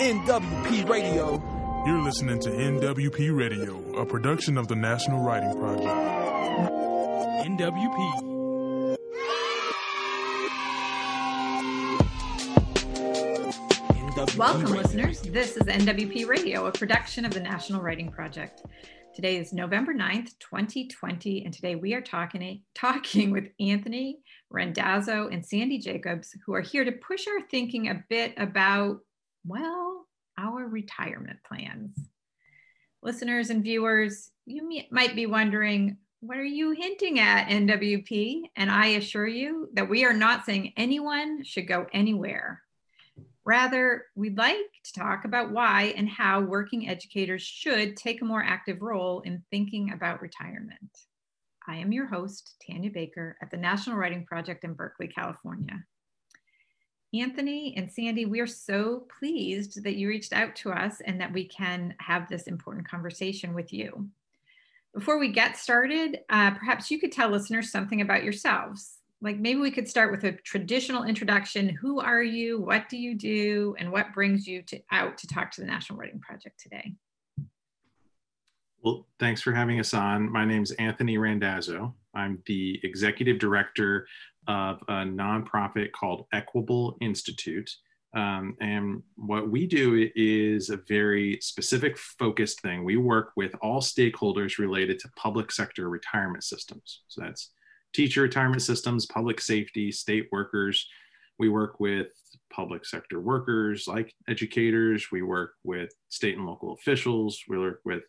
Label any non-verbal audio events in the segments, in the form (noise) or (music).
NWP Radio. You're listening to NWP Radio, a production of the National Writing Project. NWP. Welcome, listeners. This is NWP Radio, a production of the National Writing Project. Today is November 9th, 2020, and today we are talking, talking with Anthony Randazzo and Sandy Jacobs, who are here to push our thinking a bit about, well, our retirement plans. Listeners and viewers, you might be wondering, what are you hinting at, NWP? And I assure you that we are not saying anyone should go anywhere. Rather, we'd like to talk about why and how working educators should take a more active role in thinking about retirement. I am your host, Tanya Baker, at the National Writing Project in Berkeley, California. Anthony and Sandy, we are so pleased that you reached out to us and that we can have this important conversation with you. Before we get started, uh, perhaps you could tell listeners something about yourselves. Like maybe we could start with a traditional introduction. Who are you? What do you do? And what brings you to, out to talk to the National Writing Project today? Well, thanks for having us on. My name is Anthony Randazzo. I'm the executive director of a nonprofit called Equable Institute. Um, and what we do is a very specific, focused thing. We work with all stakeholders related to public sector retirement systems. So that's teacher retirement systems, public safety, state workers. We work with public sector workers like educators. We work with state and local officials. We work with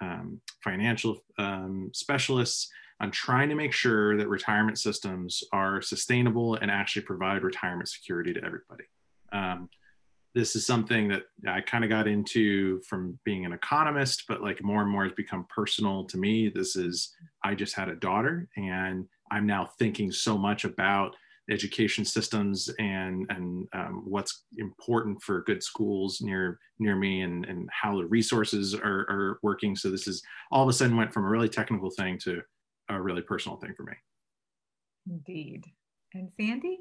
um, financial um, specialists on trying to make sure that retirement systems are sustainable and actually provide retirement security to everybody. Um, this is something that I kind of got into from being an economist, but like more and more has become personal to me. This is, I just had a daughter and I'm now thinking so much about education systems and and um, what's important for good schools near near me and and how the resources are, are working so this is all of a sudden went from a really technical thing to a really personal thing for me indeed and sandy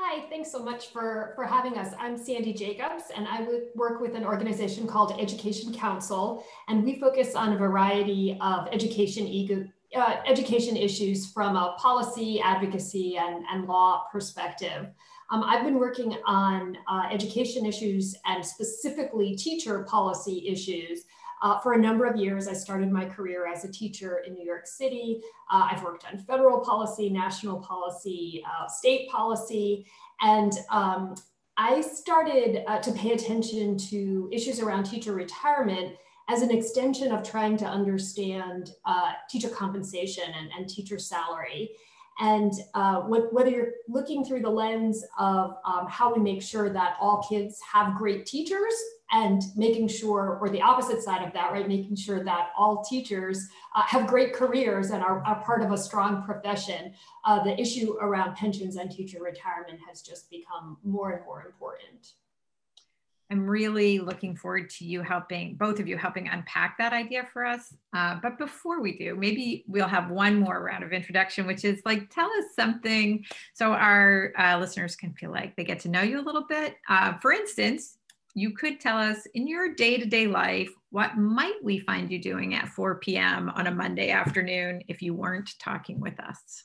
Hi, thanks so much for, for having us. I'm Sandy Jacobs, and I work with an organization called EducationCounsel, and we focus on a variety of education uh, education issues from a policy, advocacy, and, and law perspective. Um, I've been working on uh, education issues and specifically teacher policy issues uh, for a number of years. I started my career as a teacher in New York City. Uh, I've worked on federal policy, national policy, uh, state policy, and um, I started uh, to pay attention to issues around teacher retirement as an extension of trying to understand uh, teacher compensation and, and, teacher salary. And uh, whether you're looking through the lens of um, how we make sure that all kids have great teachers and making sure, or the opposite side of that, right, making sure that all teachers uh, have great careers and are, are, part of a strong profession, uh, the issue around pensions and teacher retirement has just become more and more important. I'm really looking forward to you helping, both of you helping unpack that idea for us. Uh, but before we do, maybe we'll have one more round of introduction, which is like, tell us something so our uh, listeners can feel like they get to know you a little bit. Uh, for instance, you could tell us in your day to day life, what might we find you doing at 4 p.m. on a Monday afternoon if you weren't talking with us?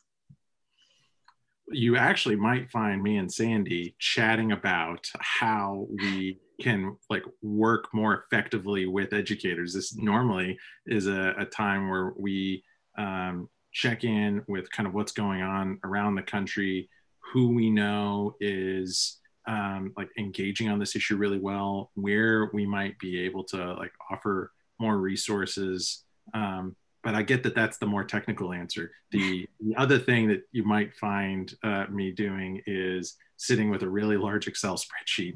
You actually might find me and Sandy chatting about how we can like work more effectively with educators. This normally is a, a time where we um, check in with kind of what's going on around the country, who we know is um, like engaging on this issue really well, where we might be able to like offer more resources. Um, but I get that that's the more technical answer. The, (laughs) the other thing that you might find uh, me doing is sitting with a really large Excel spreadsheet.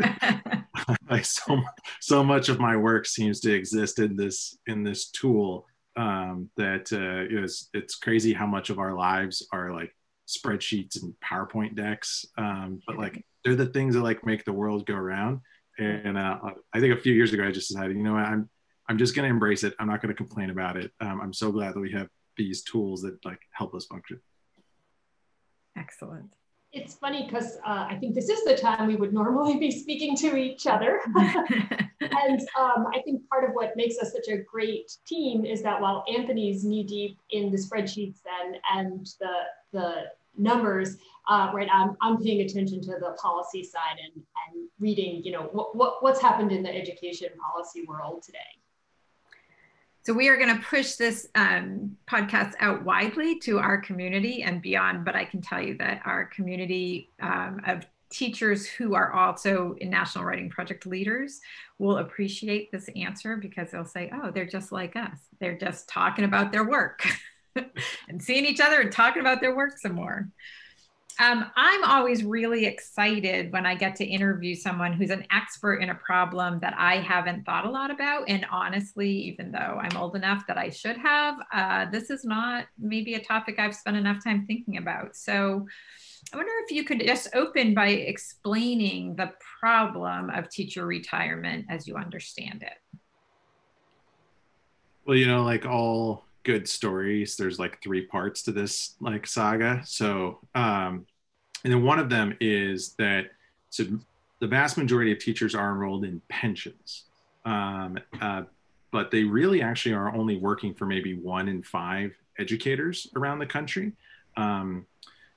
(laughs) (laughs) like so, so much of my work seems to exist in this in this tool um, that uh, is it's crazy how much of our lives are like spreadsheets and PowerPoint decks. Um, but like they're the things that like make the world go around. And uh, I think a few years ago, I just decided, you know what, I'm I'm just going to embrace it. I'm not going to complain about it. Um, I'm so glad that we have these tools that like help us function. Excellent. It's funny because uh, I think this is the time we would normally (laughs) be speaking to each other. (laughs) and um, I think part of what makes us such a great team is that while Anthony's knee deep in the spreadsheets and, and the, the numbers, uh, right, I'm, I'm paying attention to the policy side and, and reading, you know, what, what, what's happened in the education policy world today. So we are going to push this um, podcast out widely to our community and beyond. But I can tell you that our community um, of teachers who are also in National Writing Project leaders will appreciate this answer because they'll say, "Oh, they're just like us. They're just talking about their work." (laughs) and seeing each other and talking about their work some more. Um, I'm always really excited when I get to interview someone who's an expert in a problem that I haven't thought a lot about. And honestly, even though I'm old enough that I should have, uh, this is not maybe a topic I've spent enough time thinking about. So I wonder if you could just open by explaining the problem of teacher retirement as you understand it. Well, you know, like all good stories. There's like three parts to this like saga. So um and then one of them is that so the vast majority of teachers are enrolled in pensions. Um, uh, but they really actually are only working for maybe one in five educators around the country. Um,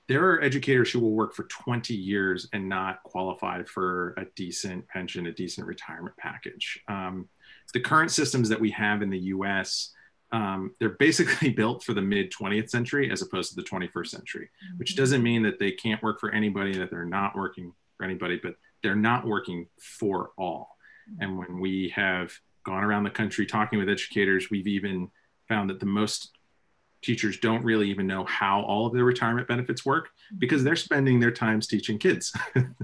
there are educators who will work for 20 years and not qualify for a decent pension a decent retirement package. Um, the current systems that we have in the us um, they're basically (laughs) built for the mid 20th century as opposed to the 21st century, which mm-hmm. doesn't mean that they can't work for anybody, that they're not working for anybody, but they're not working for all. Mm-hmm. And when we have gone around the country talking with educators, we've even found that the most teachers don't really even know how all of their retirement benefits work mm-hmm. because they're spending their times teaching kids.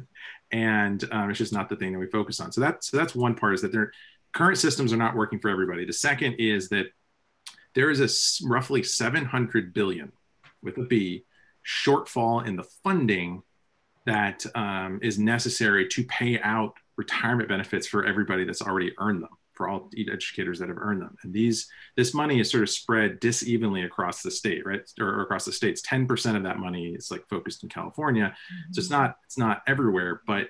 (laughs) and um, it's just not the thing that we focus on. So that's, so that's one part is that their current systems are not working for everybody. The second is that there is a roughly 700 billion with a B shortfall in the funding that um, is necessary to pay out retirement benefits for everybody that's already earned them for all educators that have earned them. And these this money is sort of spread disevenly across the state right? Or across the states. 10% of that money is like focused in california. Mm-hmm. so it's not it's not everywhere but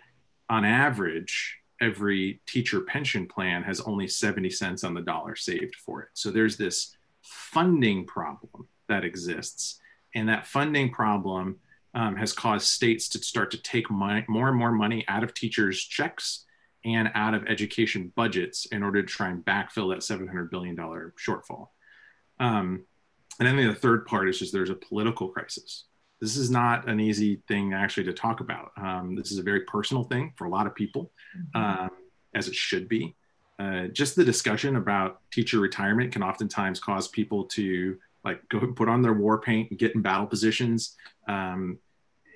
on average every teacher pension plan has only 70 cents on the dollar saved for it. So there's this funding problem that exists. And that funding problem um, has caused states to start to take money, more and more money out of teachers' checks and out of education budgets in order to try and backfill that $700 billion shortfall. Um, and then the third part is just there's a political crisis. This is not an easy thing actually to talk about. Um, this is a very personal thing for a lot of people, mm-hmm. um, as it should be. Uh, just the discussion about teacher retirement can oftentimes cause people to like go put on their war paint and get in battle positions. Um,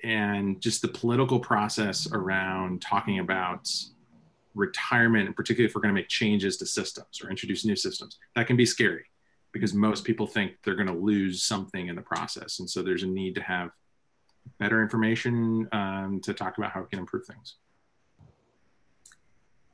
and just the political process around talking about retirement and particularly if we're going to make changes to systems or introduce new systems that can be scary because most people think they're going to lose something in the process. And so there's a need to have better information um, to talk about how we can improve things.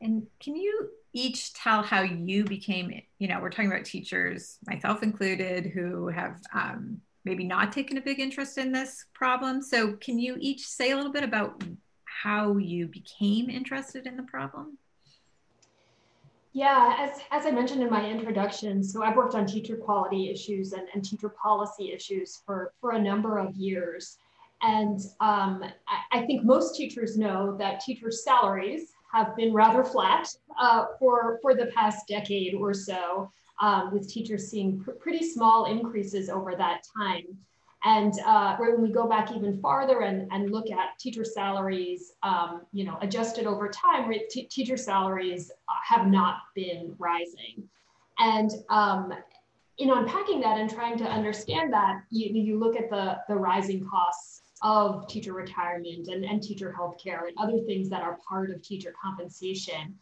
And can you each tell how you became, you know, we're talking about teachers, myself included, who have um, maybe not taken a big interest in this problem. So, can you each say a little bit about how you became interested in the problem? Yeah, as, as I mentioned in my introduction, so I've worked on teacher quality issues and, and teacher policy issues for, for a number of years. And um, I, I think most teachers know that teacher salaries have been rather flat uh, for, for the past decade or so, um, with teachers seeing pr pretty small increases over that time. And uh, when we go back even farther and, and look at teacher salaries, um, you know, adjusted over time, teacher salaries have not been rising. And um, in unpacking that and trying to understand that, you, you look at the, the rising costs of teacher retirement and, and teacher healthcare and other things that are part of teacher compensation.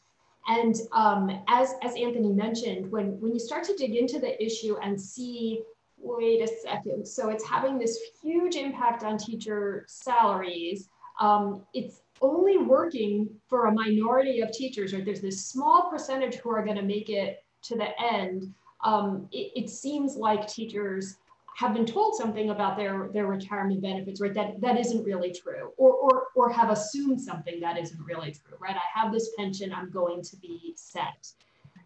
And um, as, as Anthony mentioned, when, when you start to dig into the issue and see, wait a second, so it's having this huge impact on teacher salaries, um, it's only working for a minority of teachers, or there's this small percentage who are going to make it to the end. Um, it, it seems like teachers have been told something about their their retirement benefits right? That that isn't really true or or or have assumed something that isn't really true right? I have this pension i'm going to be set.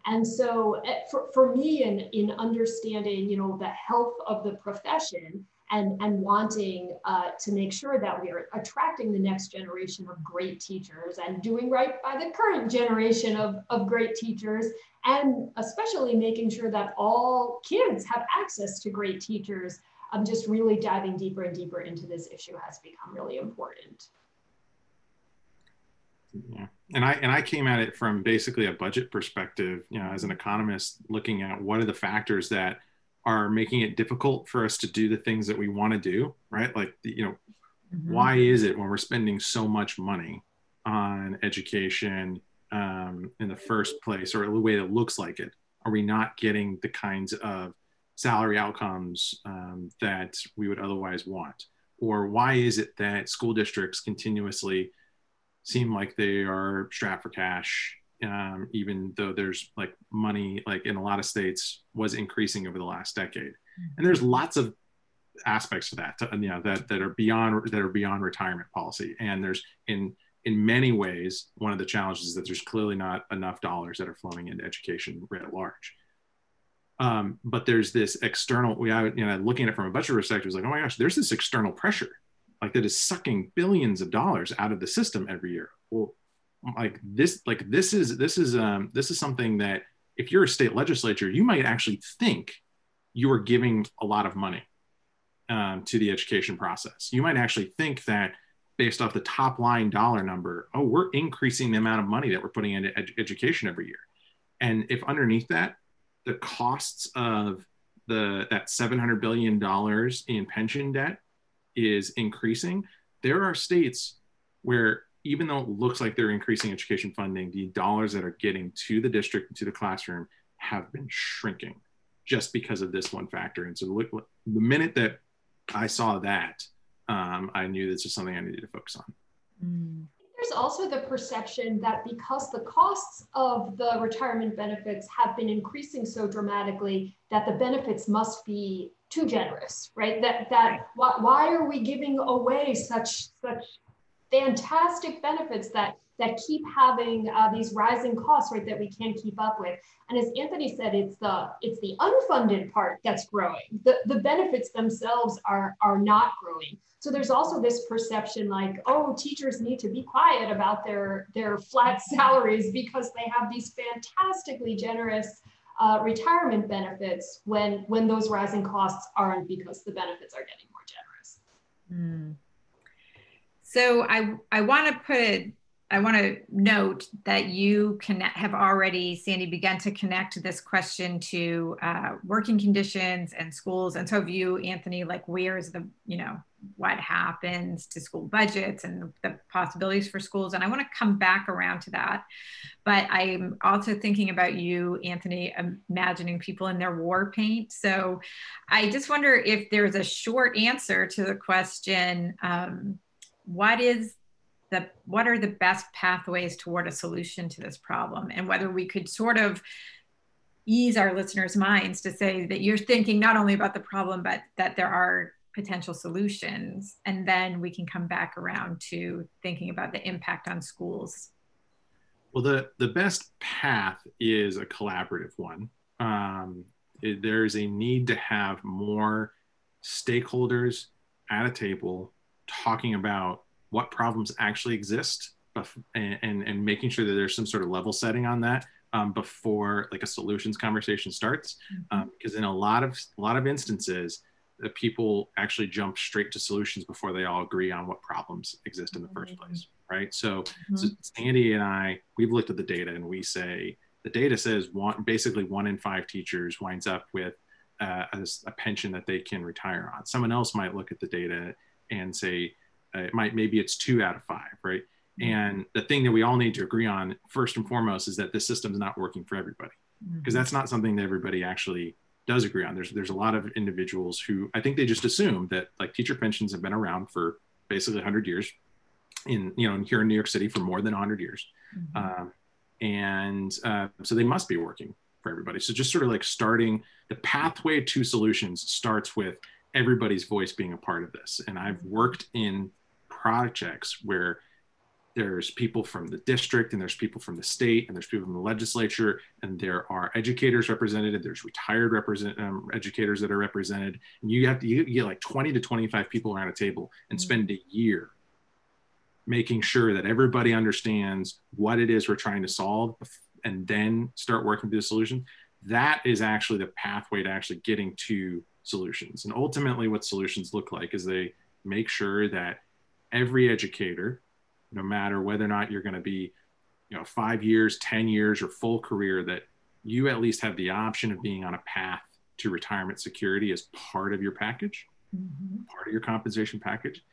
And so eh, for, for me in in understanding you know the health of the profession and and wanting uh, to make sure that we are attracting the next generation of great teachers and doing right by the current generation of, of great teachers and especially making sure that all kids have access to great teachers. I'm just really diving deeper and deeper into this issue has become really important. Yeah. And I and I came at it from basically a budget perspective, you know, as an economist looking at what are the factors that are making it difficult for us to do the things that we want to do, right? Like, you know, mm-hmm. why is it when we're spending so much money on education, um, in the first place, or the way it looks like it? Are we not getting the kinds of salary outcomes um, that we would otherwise want? Or why is it that school districts continuously seem like they are strapped for cash, um, even though there's like money, like in a lot of states, was increasing over the last decade? And there's lots of aspects to that, to, you know, that that are beyond that are beyond retirement policy. And there's in in many ways, one of the challenges is that there's clearly not enough dollars that are flowing into education writ large. Um, but there's this external, we, you know, looking at it from a budget perspective, it's like, oh my gosh, there's this external pressure, like that is sucking billions of dollars out of the system every year. Well, like this, like this is this is um, this is something that if you're a state legislature, you might actually think you are giving a lot of money um, to the education process. You might actually think that based off the top line dollar number, oh, we're increasing the amount of money that we're putting into ed- education every year. And if underneath that, the costs of the that 700 billion dollars in pension debt is increasing, there are states where even though it looks like they're increasing education funding, the dollars that are getting to the district and to the classroom have been shrinking just because of this one factor. And so the minute that I saw that, um, I knew this was something I needed to focus on. Mm. There's also the perception that because the costs of the retirement benefits have been increasing so dramatically, that the benefits must be too generous, right? That that why, why are we giving away such such fantastic benefits that that keep having uh, these rising costs, right, that we can't keep up with. And as Anthony said, it's the it's the unfunded part that's growing. The the benefits themselves are are not growing. So there's also this perception like, oh, teachers need to be quiet about their, their flat (laughs) salaries because they have these fantastically generous uh, retirement benefits when, when those rising costs aren't because the benefits are getting more generous. Mm. So I, I want to put I want to note that you can have already, Sandy, begun to connect this question to uh, working conditions and schools. And so have you, Anthony, like where's the, you know, what happens to school budgets and the possibilities for schools. And I want to come back around to that. But I'm also thinking about you, Anthony, imagining people in their war paint. So I just wonder if there's a short answer to the question um, what is the what are the best pathways toward a solution to this problem? And whether we could sort of ease our listeners minds to say that you're thinking not only about the problem but that there are potential solutions. And then we can come back around to thinking about the impact on schools. Well the the best path is a collaborative one. Um, it, there's a need to have more stakeholders at a table talking about what problems actually exist and, and, and making sure that there's some sort of level setting on that um, before like a solutions conversation starts mm-hmm. um, because in a lot of a lot of instances the people actually jump straight to solutions before they all agree on what problems exist in the first mm-hmm. place right so, mm-hmm. so sandy and i we've looked at the data and we say the data says one basically one in five teachers winds up with uh, a, a pension that they can retire on someone else might look at the data and say uh, it might maybe it's two out of five, right? Mm-hmm. And the thing that we all need to agree on first and foremost is that this system is not working for everybody, because mm-hmm. that's not something that everybody actually does agree on. There's there's a lot of individuals who I think they just assume that like teacher pensions have been around for basically 100 years, in you know here in New York City for more than 100 years, mm-hmm. um, and uh, so they must be working for everybody. So just sort of like starting the pathway to solutions starts with everybody's voice being a part of this. And I've worked in projects where there's people from the district and there's people from the state and there's people from the legislature and there are educators represented there's retired represent um, educators that are represented and you have to you get like 20 to 25 people around a table and mm-hmm. spend a year making sure that everybody understands what it is we're trying to solve and then start working through the solution that is actually the pathway to actually getting to solutions and ultimately what solutions look like is they make sure that every educator no matter whether or not you're going to be you know five years ten years or full career that you at least have the option of being on a path to retirement security as part of your package mm-hmm. part of your compensation package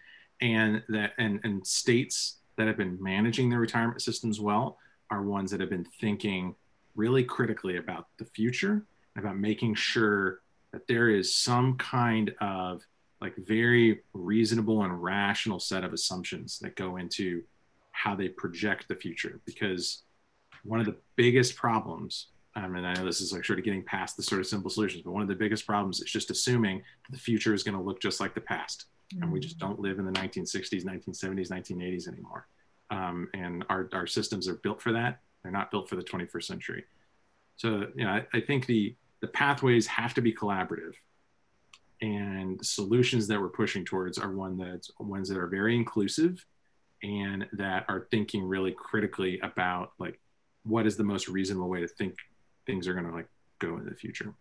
and that and and states that have been managing their retirement systems well are ones that have been thinking really critically about the future about making sure that there is some kind of like very reasonable and rational set of assumptions that go into how they project the future because one of the biggest problems um, and I know this is like sort of getting past the sort of simple solutions, but one of the biggest problems is just assuming the future is going to look just like the past. Mm-hmm. And we just don't live in the 1960s, 1970s, 1980s anymore. Um, and our, our systems are built for that. They're not built for the 21st century. So, you know, I, I think the, the pathways have to be collaborative. And the solutions that we're pushing towards are one that's ones that are very inclusive and that are thinking really critically about like what is the most reasonable way to think things are going to like go in the future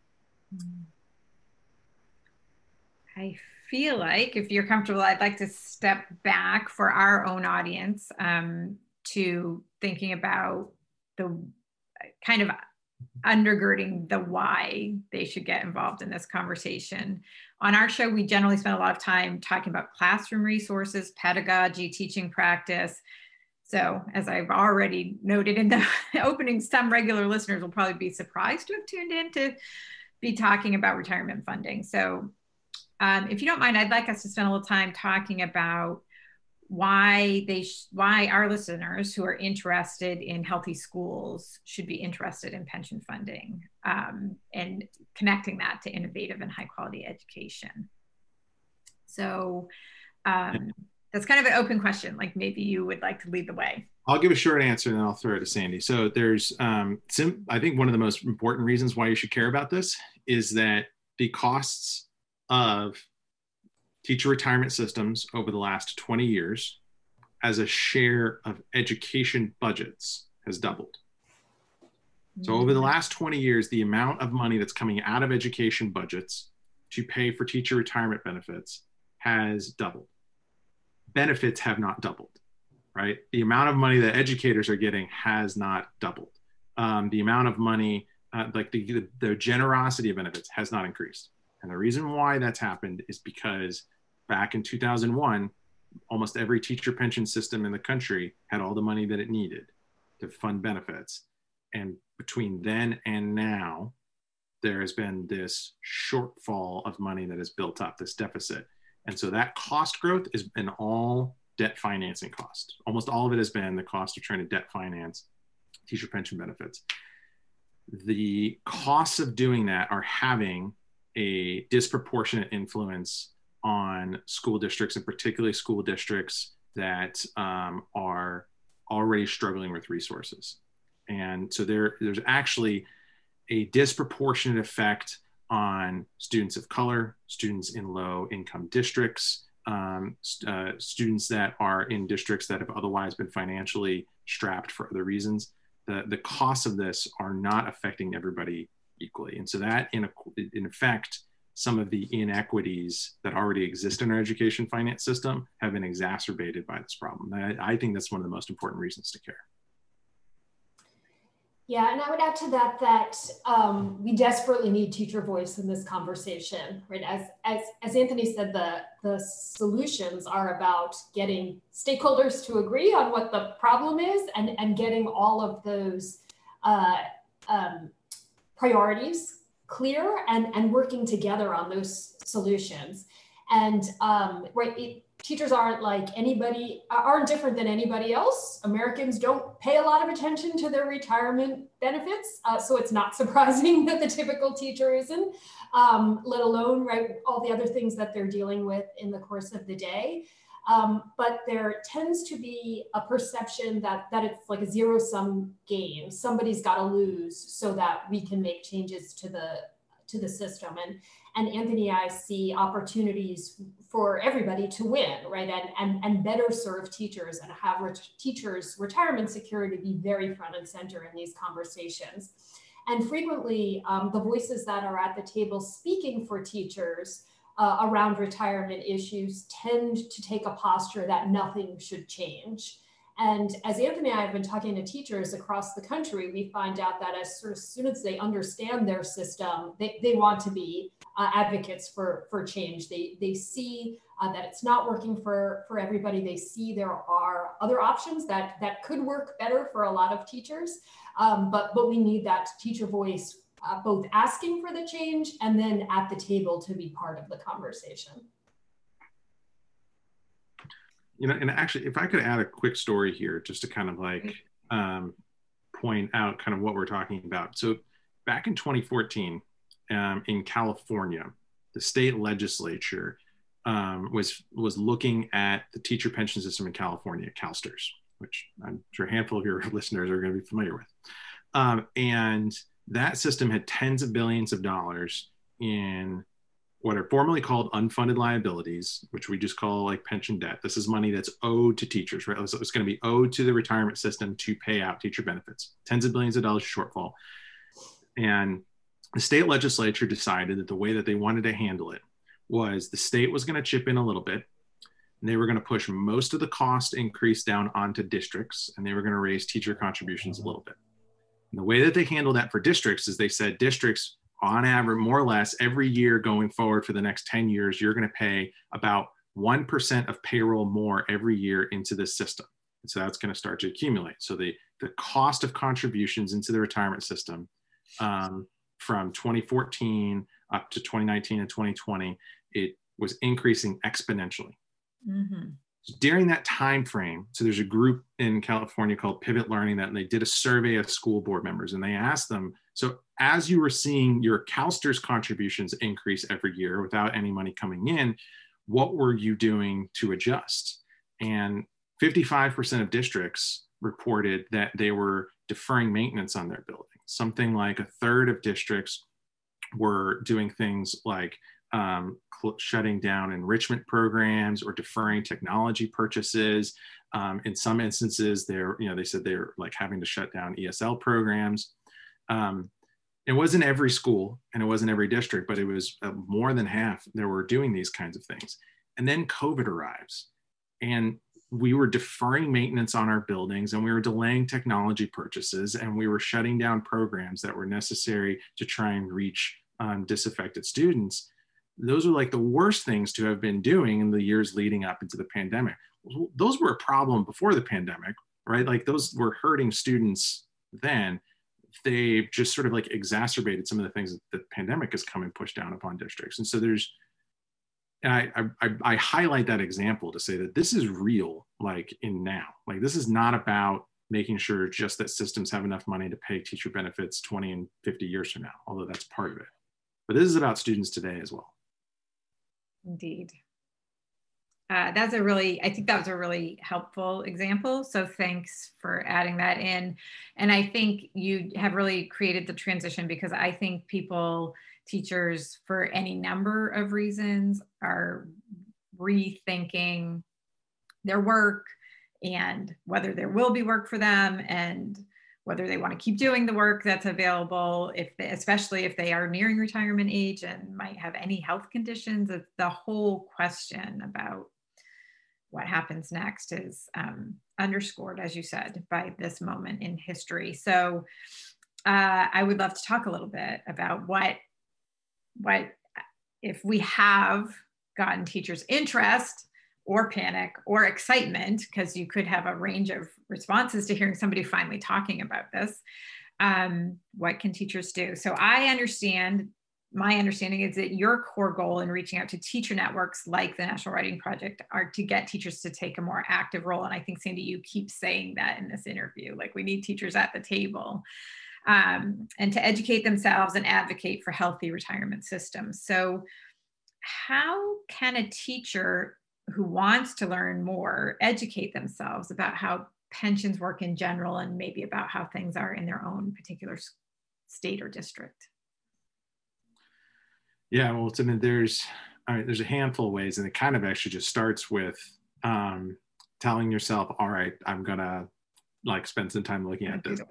i feel like if you're comfortable i'd like to step back for our own audience um, to thinking about the kind of undergirding the why they should get involved in this conversation. On our show, we generally spend a lot of time talking about classroom resources, pedagogy, teaching practice. So, as I've already noted in the (laughs) opening, some regular listeners will probably be surprised to have tuned in to be talking about retirement funding. So, um, if you don't mind, I'd like us to spend a little time talking about why they sh- why our listeners who are interested in healthy schools should be interested in pension funding um, and connecting that to innovative and high quality education. So um, that's kind of an open question like maybe you would like to lead the way. I'll give a short answer and then i'll throw it to sandy. So there's um, sim- i think one of the most important reasons why you should care about this is that the costs of teacher retirement systems over the last 20 years as a share of education budgets has doubled. So, over the last 20 years, the amount of money that's coming out of education budgets to pay for teacher retirement benefits has doubled. Benefits have not doubled, right? The amount of money that educators are getting has not doubled. Um, the amount of money, uh, like the, the, the generosity of benefits, has not increased. And the reason why that's happened is because back in 2001, almost every teacher pension system in the country had all the money that it needed to fund benefits. And between then and now, there has been this shortfall of money that has built up, this deficit. And so that cost growth has been all debt financing cost. Almost all of it has been the cost of trying to debt finance teacher pension benefits. The costs of doing that are having a disproportionate influence on school districts and particularly school districts that um, are already struggling with resources. And so there, there's actually a disproportionate effect on students of color, students in low income districts, um, uh, students that are in districts that have otherwise been financially strapped for other reasons. The, the costs of this are not affecting everybody equally. And so that in, in effect some of the inequities that already exist in our education finance system have been exacerbated by this problem. I, I think that's one of the most important reasons to care. Yeah, and I would add to that that um, we desperately need teacher voice in this conversation, right? As as as Anthony said, the the solutions are about getting stakeholders to agree on what the problem is, and and getting all of those uh, um, priorities clear and, and working together on those solutions. And um, right, it, teachers aren't like anybody aren't different than anybody else americans don't pay a lot of attention to their retirement benefits uh, so it's not (laughs) surprising that the typical teacher isn't um, let alone right all the other things that they're dealing with in the course of the day um, but there tends to be a perception that that it's like a zero sum game somebody's got to lose so that we can make changes to the to the system and and Anthony I see opportunities for everybody to win, right? And, and, and better serve teachers and have ret- teachers' retirement security be very front and center in these conversations. And frequently, um, the voices that are at the table speaking for teachers uh, around retirement issues tend to take a posture that nothing should change. And as Anthony and I have been talking to teachers across the country, we find out that as sort of soon as they understand their system, they, they want to be uh, advocates for, for change. They, they see uh, that it's not working for, for everybody. They see there are other options that, that could work better for a lot of teachers. Um, but, but we need that teacher voice uh, both asking for the change and then at the table to be part of the conversation. You know, and actually, if I could add a quick story here, just to kind of like um, point out kind of what we're talking about. So, back in 2014, um, in California, the state legislature um, was was looking at the teacher pension system in California, CalSTRS, which I'm sure a handful of your (laughs) listeners are going to be familiar with. Um, and that system had tens of billions of dollars in what are formally called unfunded liabilities, which we just call like pension debt. This is money that's owed to teachers, right? So it's going to be owed to the retirement system to pay out teacher benefits, tens of billions of dollars shortfall. And the state legislature decided that the way that they wanted to handle it was the state was going to chip in a little bit. And they were going to push most of the cost increase down onto districts, and they were going to raise teacher contributions a little bit. And the way that they handled that for districts is they said districts, on average, more or less, every year going forward for the next 10 years, you're going to pay about 1% of payroll more every year into this system. And so that's going to start to accumulate. So the, the cost of contributions into the retirement system um, from 2014 up to 2019 and 2020, it was increasing exponentially. Mm-hmm. During that time frame, so there's a group in California called Pivot Learning that and they did a survey of school board members and they asked them, so as you were seeing your CalSTRS contributions increase every year without any money coming in, what were you doing to adjust? And 55% of districts reported that they were deferring maintenance on their building something like a third of districts were doing things like um, shutting down enrichment programs or deferring technology purchases. Um, in some instances, they're, you know, they said they're like having to shut down ESL programs. Um, it wasn't every school and it wasn't every district, but it was uh, more than half that were doing these kinds of things. And then COVID arrives. And we were deferring maintenance on our buildings and we were delaying technology purchases and we were shutting down programs that were necessary to try and reach um, disaffected students those are like the worst things to have been doing in the years leading up into the pandemic. Those were a problem before the pandemic right? Like those were hurting students then. They just sort of like exacerbated some of the things that the pandemic has come and pushed down upon districts. And so there's and I, I, I highlight that example to say that this is real like in now. Like this is not about making sure just that systems have enough money to pay teacher benefits 20 and 50 years from now although that's part of it. But this is about students today as well indeed. Uh, that's a really i think that was a really helpful example. So thanks for adding that in. And i think you have really created the transition because i think people teachers for any number of reasons are rethinking their work and whether there will be work for them and whether they want to keep doing the work that's available if they, especially if they are nearing retirement age and might have any health conditions the whole question about what happens next is um, underscored as you said by this moment in history. So uh, i would love to talk a little bit about what what if we have gotten teachers interest or panic or excitement because you could have a range of responses to hearing somebody finally talking about this um, what can teachers do so i understand my understanding is that your core goal in reaching out to teacher networks like the National Writing Project are to get teachers to take a more active role. And I think, Sandy, you keep saying that in this interview like, we need teachers at the table um, and to educate themselves and advocate for healthy retirement systems. So, how can a teacher who wants to learn more educate themselves about how pensions work in general and maybe about how things are in their own particular state or district? Yeah, well, I mean, there's, I mean, there's a handful of ways, and it kind of actually just starts with um, telling yourself, "All right, I'm gonna like spend some time looking at this."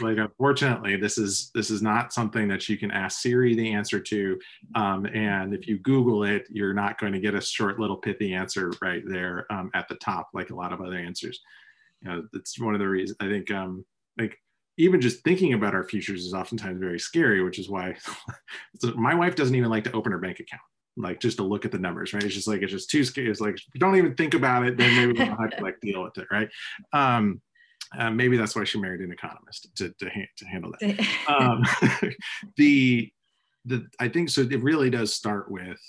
Like, unfortunately, this is this is not something that you can ask Siri the answer to, um, and if you Google it, you're not going to get a short little pithy answer right there um, at the top, like a lot of other answers. You know, it's one of the reasons I think, um, like even just thinking about our futures is oftentimes very scary, which is why (laughs) so my wife doesn't even like to open her bank account, like just to look at the numbers, right? It's just like, it's just too scary. It's like, don't even think about it, then maybe we don't have to like deal with it, right? Um, uh, maybe that's why she married an economist to, to, to handle that. (laughs) um, (laughs) the, the, I think so. It really does start with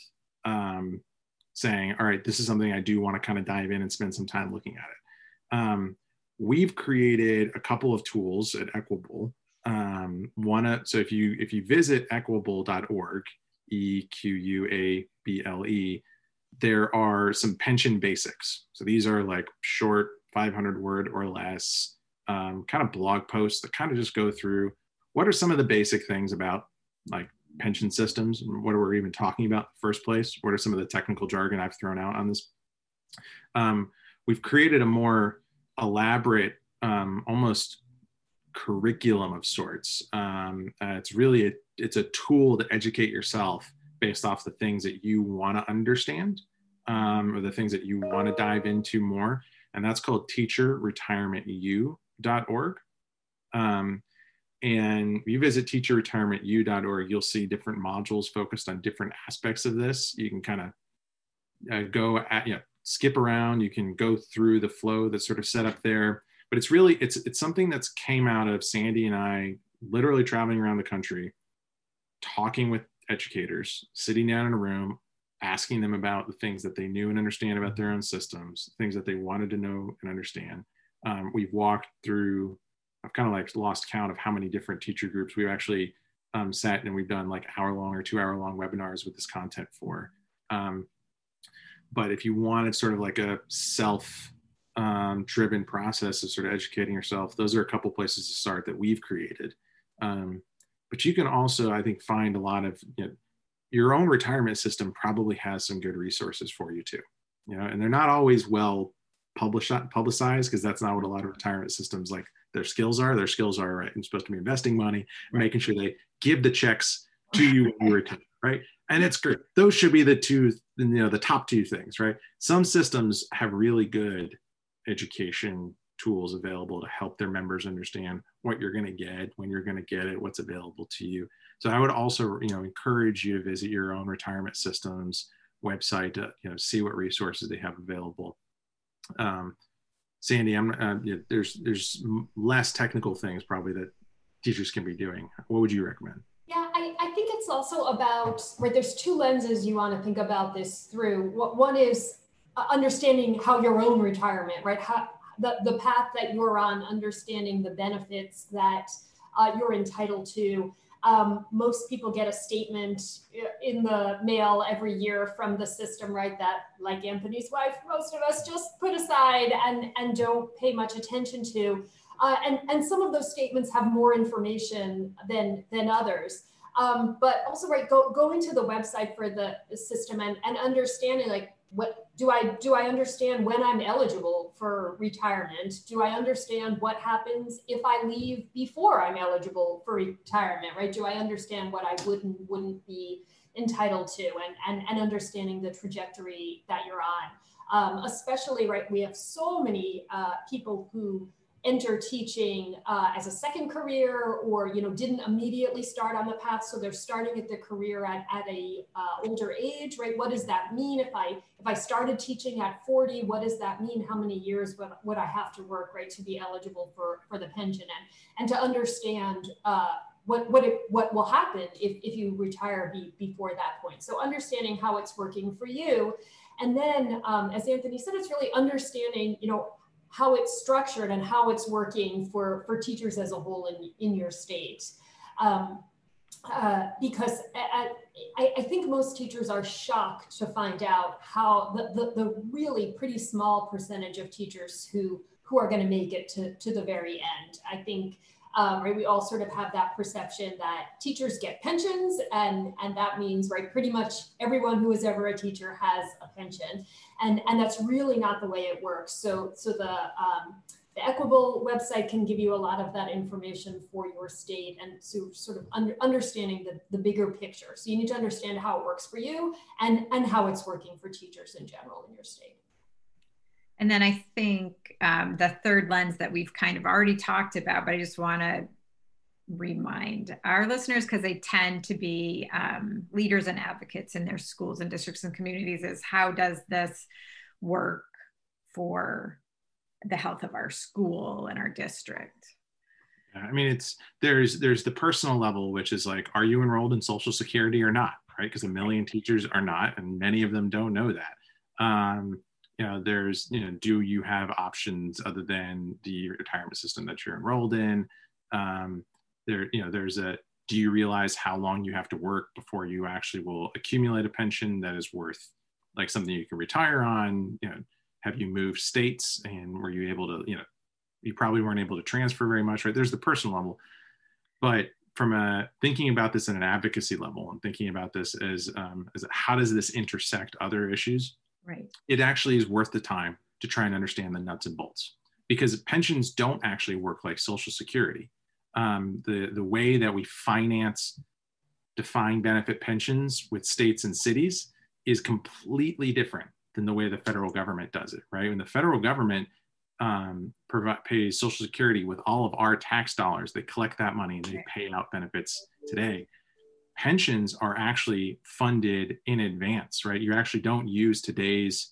um, saying, all right, this is something I do want to kind of dive in and spend some time looking at it. Um, we've created a couple of tools at Equable. Um, one, so if you if you visit equable.org, e q u a b l e, there are some pension basics. So these are like short, 500 word or less, um, kind of blog posts that kind of just go through what are some of the basic things about like pension systems and what are we even talking about in the first place? What are some of the technical jargon I've thrown out on this? Um, we've created a more elaborate, um, almost curriculum of sorts. Um, uh, it's really a, it's a tool to educate yourself based off the things that you want to understand um, or the things that you want to dive into more. And that's called teacherretirementu.org. Um, and you visit teacherretirementu.org, you'll see different modules focused on different aspects of this. You can kind of uh, go at, you know, skip around you can go through the flow that's sort of set up there but it's really it's it's something that's came out of sandy and i literally traveling around the country talking with educators sitting down in a room asking them about the things that they knew and understand about their own systems things that they wanted to know and understand um, we've walked through i've kind of like lost count of how many different teacher groups we've actually um, sat and we've done like hour long or two hour long webinars with this content for um, but if you wanted sort of like a self um, driven process of sort of educating yourself, those are a couple places to start that we've created. Um, but you can also, I think, find a lot of you know, your own retirement system probably has some good resources for you too. You know, and they're not always well published publicized because that's not what a lot of retirement systems like their skills are. Their skills are right. Supposed to be investing money, right. making sure they give the checks to you when you retire, right? And it's great. Those should be the two you know the top two things right some systems have really good education tools available to help their members understand what you're going to get when you're going to get it what's available to you so i would also you know encourage you to visit your own retirement systems website to you know see what resources they have available um, sandy i'm uh, there's there's less technical things probably that teachers can be doing what would you recommend yeah, I, I think it's also about, right, there's two lenses you want to think about this through. One is uh, understanding how your own retirement, right, how, the, the path that you're on, understanding the benefits that uh, you're entitled to. Um, most people get a statement uh, in the mail every year from the system, right? That, like Anthony's wife, most of us just put aside and, and don't pay much attention to. Uh, and, and some of those statements have more information than, than others. Um, but also, right, go, going to the website for the system and, and understanding like, what do I do? I understand when I'm eligible for retirement. Do I understand what happens if I leave before I'm eligible for retirement? Right? Do I understand what I wouldn't wouldn't be entitled to, and and, and understanding the trajectory that you're on. Um, especially right, we have so many uh, people who enter teaching uh, as a second career or you know didn't immediately start on the path. So they're starting at their career at, at a uh, older age right? What does that mean if i if i started teaching at 40 what does that mean? How many years would, would i have to work right to be eligible for for the pension? And and to understand uh, what what it, what will happen if, if you retire be, before that point. So understanding how it's working for you, and then um, as Anthony said, it's really understanding you know how it's structured and how it's working for for teachers as a whole in in your state. Um, uh, because I, I, think most teachers are shocked to find out how the, the, the really pretty small percentage of teachers who who are going to make it to, to the very end. I think um, right, we all sort of have that perception that teachers get pensions, and and that means right, pretty much everyone who is ever a teacher has a pension, and and that's really not the way it works. So so the um, the Equable website can give you a lot of that information for your state and so sort of under, understanding the, the bigger picture. So you need to understand how it works for you and, and how it's working for teachers in general in your state. And then I think um, the third lens that we've kind of already talked about, but I just want to remind our listeners because they tend to be um, leaders and advocates in their schools and districts and communities is how does this work for the health of our school and our district? I mean it's there's there's the personal level which is like are you enrolled in social security or not right? Because a million teachers are not and many of them don't know that. Um, you know there's you know do you have options other than the retirement system that you're enrolled in? Um, there you know there's a do you realize how long you have to work before you actually will accumulate a pension that is worth like something you can retire on? You know have you moved states and were you able to you know you probably weren't able to transfer very much right? There's the personal level. But from a thinking about this in an advocacy level and thinking about this as um, as how does this intersect other issues right it actually is worth the time to try and understand the nuts and bolts because pensions don't actually work like social security um, the the way that we finance defined benefit pensions with states and cities is completely different than the way the federal government does it, right? When the federal government um, provide, pays Social Security with all of our tax dollars, they collect that money and they pay out benefits today. Pensions are actually funded in advance, right? You actually don't use today's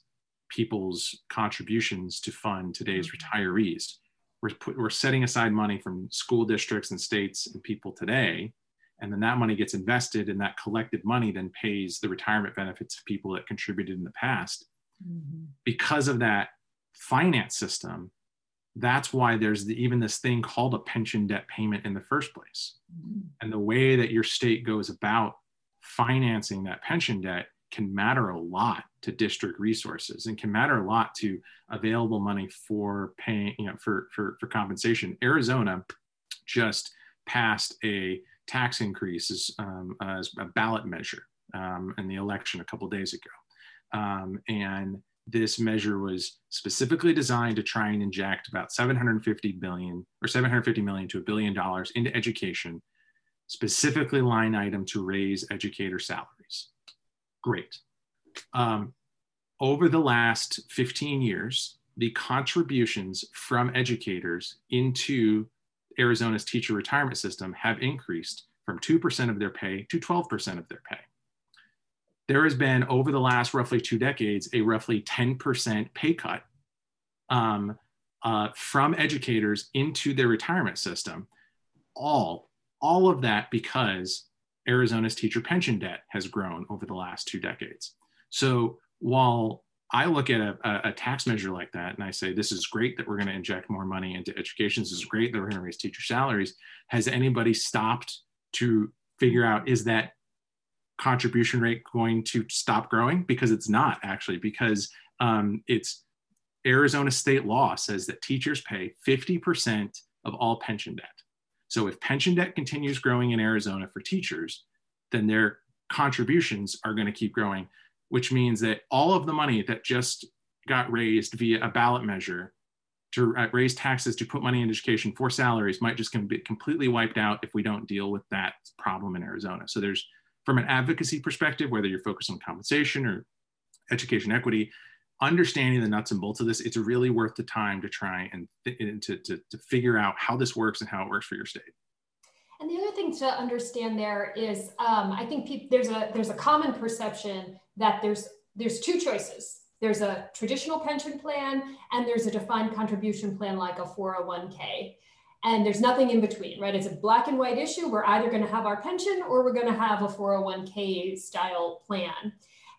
people's contributions to fund today's mm-hmm. retirees. We're, put, we're setting aside money from school districts and states and people today and then that money gets invested and that collected money then pays the retirement benefits of people that contributed in the past mm-hmm. because of that finance system that's why there's the, even this thing called a pension debt payment in the first place. Mm-hmm. and the way that your state goes about financing that pension debt can matter a lot to district resources and can matter a lot to available money for paying you know for for, for compensation. Arizona just passed a tax increases um, as a ballot measure um, in the election a couple days ago. Um, and this measure was specifically designed to try and inject about 750 billion or 750 million to a billion dollars into education, specifically line item to raise educator salaries. Great. Um, over the last 15 years, the contributions from educators into Arizona's teacher retirement system have increased from 2% of their pay to 12% of their pay there has been over the last roughly two decades a roughly 10% pay cut um, uh, from educators into their retirement system. All all of that because arizona's teacher pension debt has grown over the last two decades. So while i look at a, a tax measure like that and i say this is great that we're going to inject more money into education. This is great that we're going to raise teacher salaries has anybody stopped to figure out is that contribution rate going to stop growing? Because it's not actually, because um, it's Arizona state law says that teachers pay 50% of all pension debt. So if pension debt continues growing in Arizona for teachers, then their contributions are going to keep growing, which means that all of the money that just got raised via a ballot measure to uh, raise taxes to put money in education for salaries might just be completely wiped out if we don't deal with that problem in Arizona. So there's from an advocacy perspective, whether you're focused on compensation or education equity, understanding the nuts and bolts of this, it's really worth the time to try and to, to, to figure out how this works and how it works for your state. And the other thing to understand there is, um, I think there's a there's a common perception that there's there's two choices. There's a traditional pension plan and there's a defined contribution plan like a 401k. And there's nothing in between, right? It's a black and white issue. We're either going to have our pension or we're going to have a 401k style plan.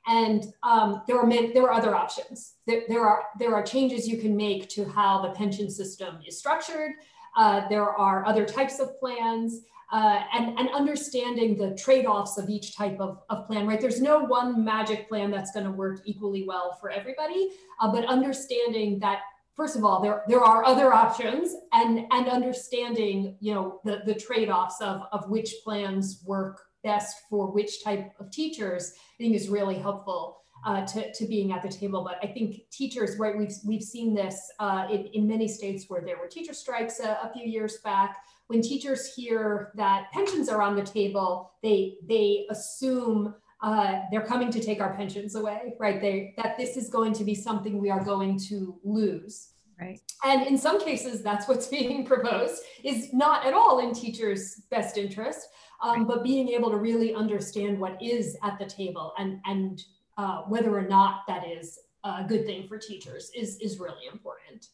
And um, there are many, there are other options. There, there, are there are changes you can make to how the pension system is structured. Uh, there are other types of plans. Uh, and, and understanding the trade-offs of each type of, of plan, right? There's no one magic plan that's going to work equally well for everybody, uh, but understanding that first of all, there, there are other options and, and understanding, you know, the, the trade-offs of, of which plans work best for which type of teachers, I think is really helpful uh, to, to being at the table. But I think teachers, right, we've, we've seen this uh, in, in many states where there were teacher strikes a, a few years back. When teachers hear that pensions are on the table, they, they assume uh, they're coming to take our pensions away, right? They, that this is going to be something we are going to lose. Right. And in some cases, that's what's (laughs) being proposed is not at all in teachers' best interest, um, right. but being able to really understand what is at the table and, and uh, whether or not that is a good thing for teachers is, is really important.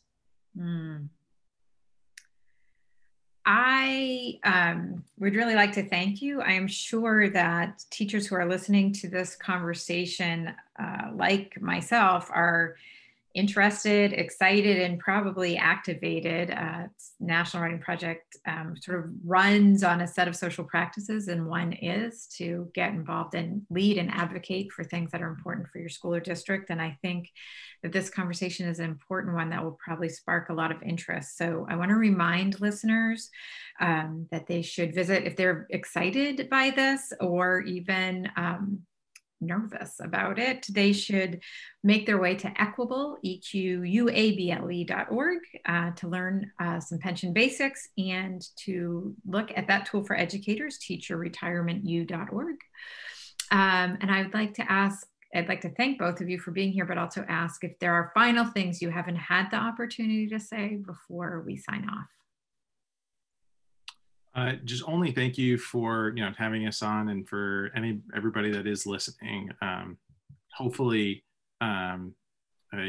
Mm. I um, would really like to thank you. I am sure that teachers who are listening to this conversation, uh, like myself, are interested, excited, and probably activated. Uh, National Writing Project um, sort of runs on a set of social practices, and one is to get involved and lead and advocate for things that are important for your school or district. And I think that this conversation is an important one that will probably spark a lot of interest. So I want to remind listeners um, that they should visit if they're excited by this or even um, nervous about it, they should make their way to Equable, E-Q-U-A-B-L-E.org uh, to learn uh, some pension basics and to look at that tool for educators, teacherretirementu.org. Um, and I would like to ask, I'd like to thank both of you for being here, but also ask if there are final things you haven't had the opportunity to say before we sign off. Uh, just only thank you for you know having us on and for any everybody that is listening. Um, hopefully, um, uh,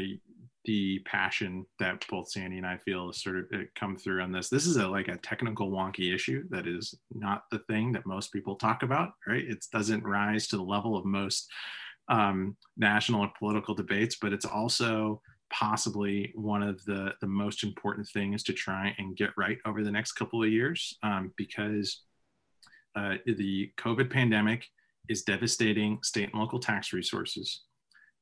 the passion that both Sandy and I feel has sort of uh, come through on this. This is a like a technical wonky issue that is not the thing that most people talk about, right? It doesn't rise to the level of most um, national or political debates, but it's also possibly one of the, the most important things to try and get right over the next couple of years um, because uh, the COVID pandemic is devastating state and local tax resources.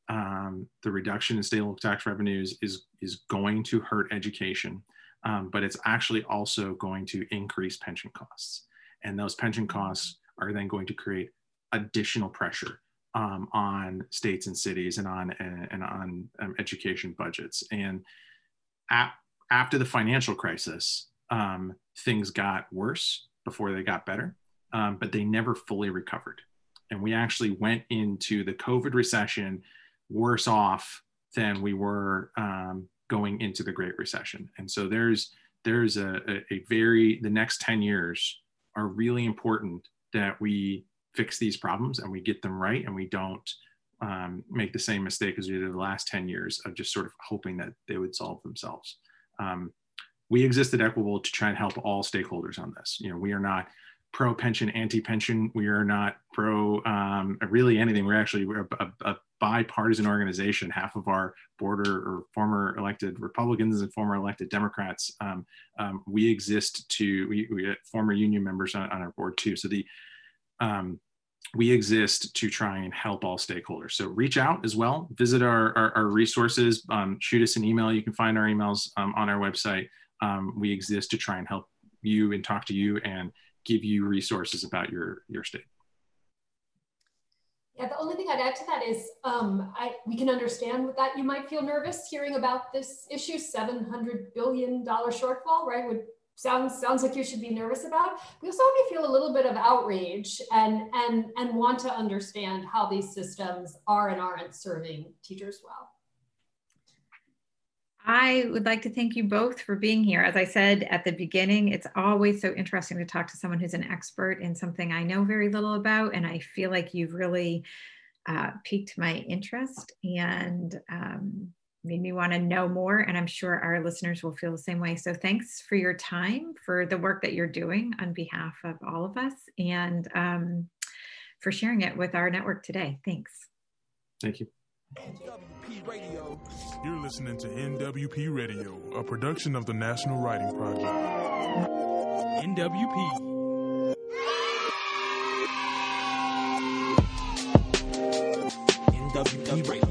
Um, the reduction in state and local tax revenues is, is going to hurt education, um, but it's actually also going to increase pension costs. And those pension costs are then going to create additional pressure um, on states and cities and on and on um, education budgets. And at, after the financial crisis, um, things got worse before they got better, um, but they never fully recovered. And we actually went into the COVID recession worse off than we were um, going into the Great Recession. And so there's there's a, a, a very the next 10 years are really important that we fix these problems and we get them right and we don't um, make the same mistake as we did the last 10 years of just sort of hoping that they would solve themselves. Um, we exist at Equable to try and help all stakeholders on this. You know, we are not pro pension, anti pension. We are not pro um, really anything. We're actually we're a, a, bipartisan organization. Half of our board or former elected Republicans and former elected Democrats. Um, um, we exist to we, we former union members on, on, our board too. So the um, we exist to try and help all stakeholders. So reach out as well, visit our, our, our resources, um, shoot us an email. You can find our emails um, on our website. Um, we exist to try and help you and talk to you and give you resources about your, your state. Yeah, the only thing I'd add to that is um, I, we can understand that you might feel nervous hearing about this issue, $700 billion shortfall, right? Would sounds sounds like you should be nervous about. We also may feel a little bit of outrage and and and want to understand how these systems are and aren't serving teachers well. I would like to thank you both for being here. As I said at the beginning, it's always so interesting to talk to someone who's an expert in something I know very little about, and I feel like you've really uh, piqued my interest and um, made me want to know more. And I'm sure our listeners will feel the same way. So thanks for your time, for the work that you're doing on behalf of all of us, and um, for sharing it with our network today. Thanks. Thank you. NWP Radio. You're listening to NWP Radio, a production of the National Writing Project. NWP. NWP Radio.